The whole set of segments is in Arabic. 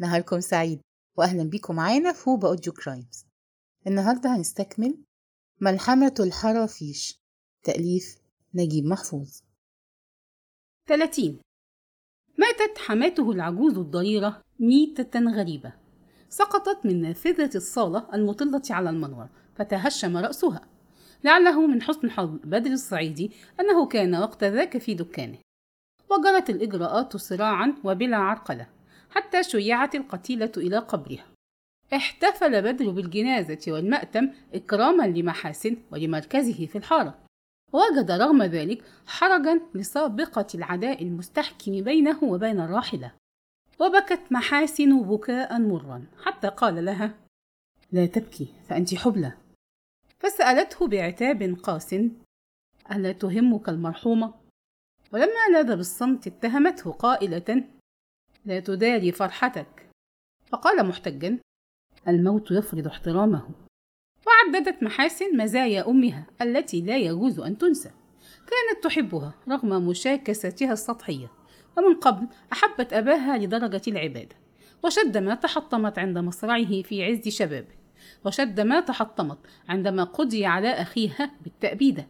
نهاركم سعيد وأهلا بيكم معانا في هوبا أوديو كرايمز النهاردة هنستكمل ملحمة الحرافيش تأليف نجيب محفوظ. 30 ماتت حماته العجوز الضريرة ميتة غريبة. سقطت من نافذة الصالة المطلة على المنور فتهشم رأسها. لعله من حسن حظ بدر الصعيدي أنه كان وقت ذاك في دكانه. وجرت الإجراءات سراعا وبلا عرقلة. حتى شيعت القتيلة إلى قبرها. احتفل بدر بالجنازة والمأتم إكراما لمحاسن ولمركزه في الحارة. وجد رغم ذلك حرجا لسابقة العداء المستحكم بينه وبين الراحلة. وبكت محاسن بكاء مرا. حتى قال لها لا تبكي فأنت حبلى. فسألته بعتاب قاس ألا تهمك المرحومة؟ ولما لاذ بالصمت اتهمته قائلة لا تداري فرحتك. فقال محتجا الموت يفرض احترامه. وعددت محاسن مزايا أمها التي لا يجوز أن تنسى. كانت تحبها رغم مشاكستها السطحية. ومن قبل أحبت أباها لدرجة العبادة. وشد ما تحطمت عند مصرعه في عز شبابه. وشد ما تحطمت عندما قضي على أخيها بالتأبيدة.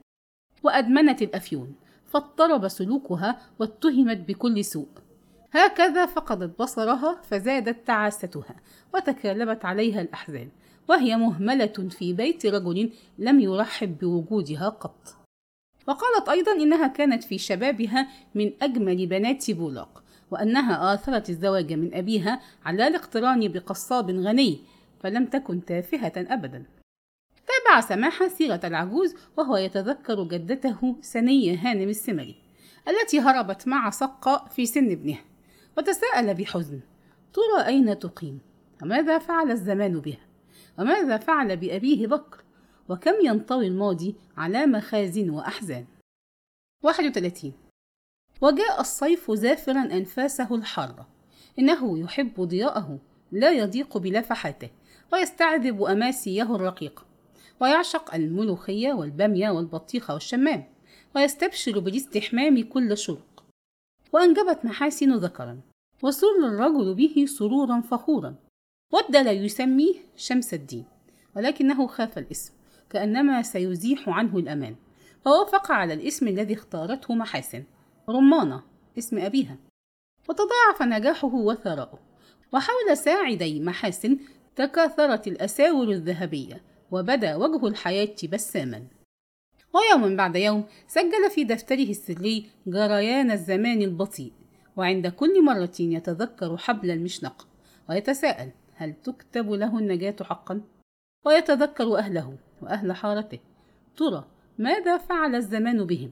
وأدمنت الأفيون. فاضطرب سلوكها واتهمت بكل سوء. هكذا فقدت بصرها فزادت تعاستها وتكالبت عليها الأحزان وهي مهملة في بيت رجل لم يرحب بوجودها قط. وقالت أيضا إنها كانت في شبابها من أجمل بنات بولاق وأنها آثرت الزواج من أبيها على الاقتران بقصاب غني فلم تكن تافهة أبدا. تابع سماحة سيرة العجوز وهو يتذكر جدته سنية هانم السمري التي هربت مع سقاء في سن ابنها. وتساءل بحزن ترى أين تقيم؟ وماذا فعل الزمان بها؟ وماذا فعل بأبيه بكر؟ وكم ينطوي الماضي على مخازن وأحزان؟ 31 وجاء الصيف زافرا أنفاسه الحارة إنه يحب ضياءه لا يضيق بلفحاته ويستعذب أماسيه الرقيقة ويعشق الملوخية والبامية والبطيخة والشمام ويستبشر بالاستحمام كل شرق وأنجبت محاسن ذكرا وسر الرجل به سرورا فخورا. ود لا يسميه شمس الدين ولكنه خاف الاسم كأنما سيزيح عنه الأمان. فوافق على الاسم الذي اختارته محاسن رمانة اسم أبيها. وتضاعف نجاحه وثراؤه. وحول ساعدي محاسن تكاثرت الأساور الذهبية وبدأ وجه الحياة بساما. ويوم بعد يوم سجل في دفتره السري جريان الزمان البطيء وعند كل مرة يتذكر حبل المشنقة ويتساءل هل تكتب له النجاة حقا؟ ويتذكر أهله وأهل حارته ترى ماذا فعل الزمان بهم؟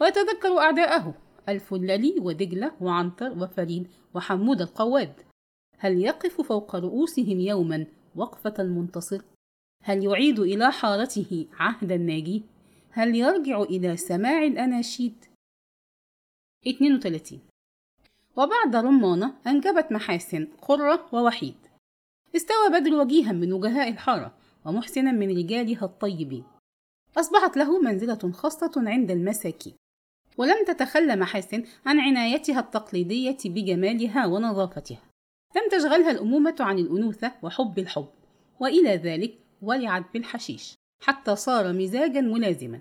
ويتذكر أعداءه الفلالي ودجلة وعنتر وفريد وحمود القواد هل يقف فوق رؤوسهم يوما وقفة المنتصر؟ هل يعيد إلى حارته عهد الناجي؟ هل يرجع إلى سماع الأناشيد؟ 32 وبعد رمانة أنجبت محاسن قرة ووحيد. استوى بدر وجيها من وجهاء الحارة ومحسنا من رجالها الطيبين. أصبحت له منزلة خاصة عند المساكين. ولم تتخلى محاسن عن عنايتها التقليدية بجمالها ونظافتها. لم تشغلها الأمومة عن الأنوثة وحب الحب. وإلى ذلك ولعت بالحشيش. حتى صار مزاجا ملازما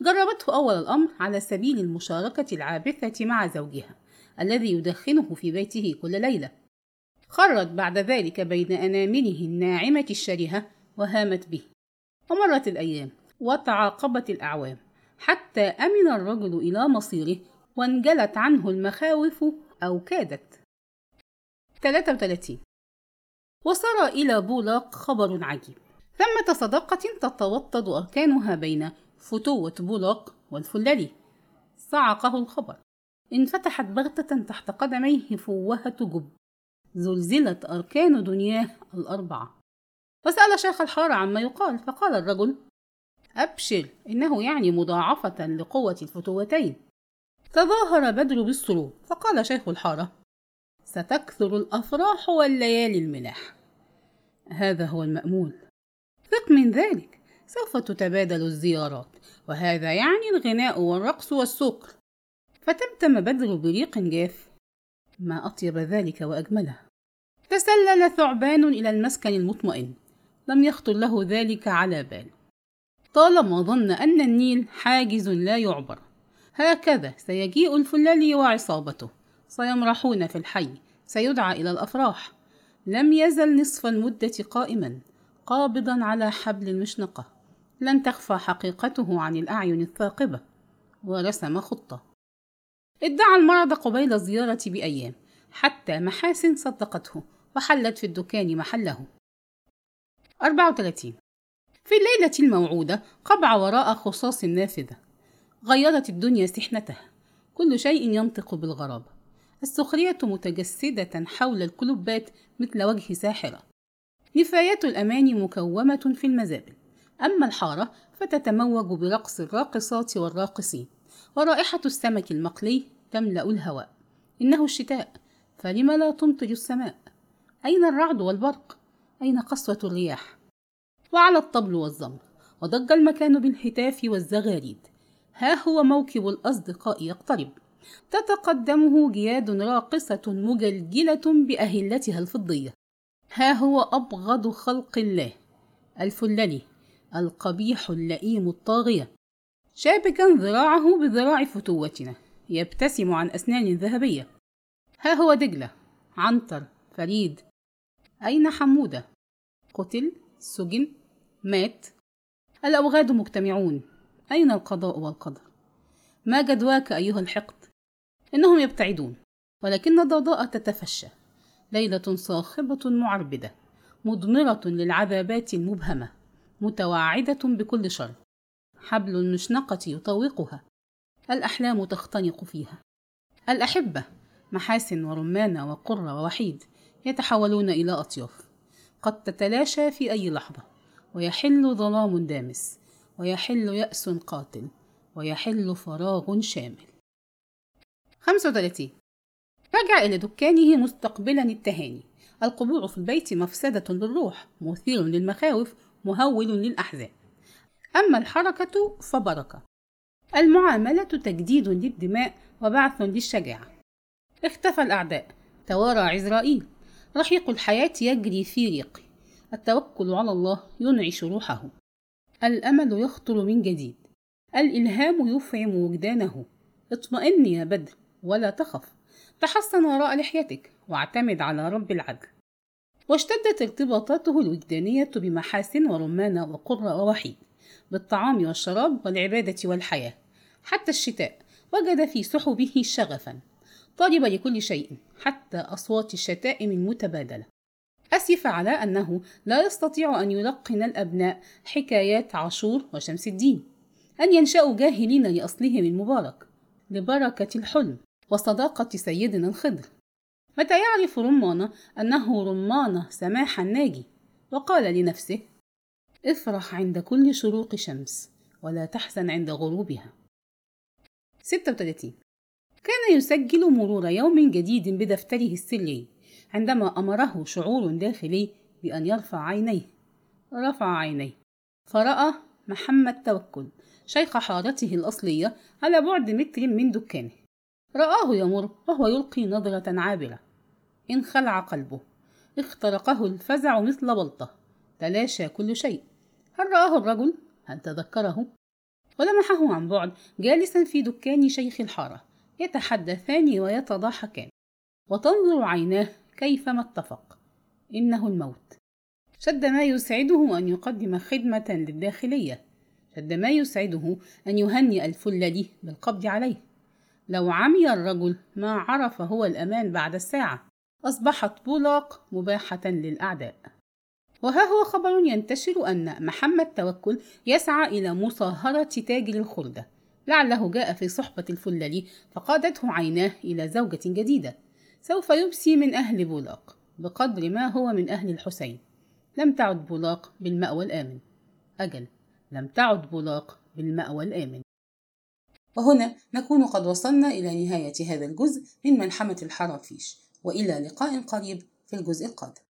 جربته أول الأمر على سبيل المشاركة العابثة مع زوجها الذي يدخنه في بيته كل ليلة. خرت بعد ذلك بين أنامله الناعمة الشرهة وهامت به. ومرت الأيام وتعاقبت الأعوام حتى أمن الرجل إلى مصيره وانجلت عنه المخاوف أو كادت. 33 وصار إلى بولاق خبر عجيب. ثمة صداقة تتوطد أركانها بين فتوة بولاق والفلالي صعقه الخبر. انفتحت بغتة تحت قدميه فوهة جب. زلزلت أركان دنياه الأربعة. وسأل شيخ الحارة عما يقال فقال الرجل أبشر إنه يعني مضاعفة لقوة الفتوتين. تظاهر بدر بالسرور فقال شيخ الحارة ستكثر الأفراح والليالي الملاح. هذا هو المأمول. ثق من ذلك. سوف تتبادل الزيارات وهذا يعني الغناء والرقص والسكر. فتمتم بدر بريق جاف. ما أطيب ذلك وأجمله. تسلل ثعبان إلى المسكن المطمئن. لم يخطر له ذلك على بال. طالما ظن أن النيل حاجز لا يعبر. هكذا سيجيء الفلالي وعصابته. سيمرحون في الحي. سيدعى إلى الأفراح. لم يزل نصف المدة قائما. قابضا على حبل المشنقة. لن تخفى حقيقته عن الأعين الثاقبة. ورسم خطة. ادعى المرض قبيل الزيارة بأيام. حتى محاسن صدقته. وحلت في الدكان محله. 34 في الليلة الموعودة قبع وراء خصاص نافذة. غيرت الدنيا سحنتها. كل شيء ينطق بالغرابة السخرية متجسدة حول الكلوبات مثل وجه ساحرة. نفايات الأماني مكومة في المزابل أما الحارة فتتموج برقص الراقصات والراقصين. ورائحة السمك المقلي تملأ الهواء. إنه الشتاء فلم لا تمطر السماء؟ أين الرعد والبرق؟ أين قسوة الرياح؟ وعلى الطبل والزمر وضج المكان بالهتاف والزغاريد. ها هو موكب الأصدقاء يقترب. تتقدمه جياد راقصة مجلجلة بأهلتها الفضية. ها هو أبغض خلق الله. الفللي القبيح اللئيم الطاغية. شابكا ذراعه بذراع فتوتنا يبتسم عن أسنان ذهبية. ها هو دجلة عنتر فريد. أين حمودة؟ قتل سجن مات. الأوغاد مجتمعون. أين القضاء والقدر؟ ما جدواك أيها الحقد؟ إنهم يبتعدون ولكن الضوضاء تتفشى. ليلة صاخبة معربدة مضمرة للعذابات المبهمة متوعدة بكل شر. حبل المشنقة يطوقها. الأحلام تختنق فيها. الأحبة محاسن ورمانة وقرة ووحيد يتحولون إلى أطياف. قد تتلاشى في أي لحظة. ويحل ظلام دامس. ويحل يأس قاتل. ويحل فراغ شامل. 35 رجع إلى دكانه مستقبلا التهاني. القبوع في البيت مفسدة للروح مثير للمخاوف مهول للأحزان. أما الحركة فبركة. المعاملة تجديد للدماء وبعث للشجاعة. اختفى الأعداء. توارى عزرائيل رحيق الحياة يجري في ريقي التوكل على الله ينعش روحه. الأمل يخطر من جديد. الإلهام يفعم وجدانه. اطمئن يا بدر ولا تخف. تحصن وراء لحيتك واعتمد على رب العدل. واشتدت ارتباطاته الوجدانية بمحاسن ورمانة وقرة ووحيد بالطعام والشراب والعبادة والحياة حتى الشتاء وجد في سحبه شغفا طالب لكل شيء حتى أصوات الشتائم المتبادلة. أسف على أنه لا يستطيع أن يلقن الأبناء حكايات عاشور وشمس الدين أن ينشأوا جاهلين لأصلهم المبارك لبركة الحلم. وصداقة سيدنا الخضر. متى يعرف رمانة أنه رمانة سماح الناجي؟ وقال لنفسه افرح عند كل شروق شمس ولا تحزن عند غروبها. 36 كان يسجل مرور يوم جديد بدفتره السري عندما أمره شعور داخلي بأن يرفع عينيه. رفع عينيه. فرأى محمد توكل شيخ حارته الأصلية على بعد متر من دكانه. رآه يمر وهو يلقي نظرة عابرة. انخلع قلبه. اخترقه الفزع مثل بلطة. تلاشى كل شيء. هل رآه الرجل؟ هل تذكره؟ ولمحه عن بعد جالسا في دكان شيخ الحارة. يتحدثان ويتضاحكان. وتنظر عيناه كيفما اتفق. إنه الموت. شد ما يسعده أن يقدم خدمة للداخلية. شد ما يسعده أن يهنئ الفللي بالقبض عليه. لو عمي الرجل ما عرف هو الأمان بعد الساعة أصبحت بولاق مباحة للأعداء. وها هو خبر ينتشر أن محمد توكل يسعى إلى مصاهرة تاجر الخردة. لعله جاء في صحبة الفللي فقادته عيناه إلى زوجة جديدة. سوف يبسي من أهل بولاق بقدر ما هو من أهل الحسين. لم تعد بولاق بالمأوى الآمن. أجل لم تعد بولاق بالمأوى الآمن. وهنا نكون قد وصلنا إلى نهاية هذا الجزء من ملحمة الحرافيش وإلى لقاء قريب في الجزء القادم.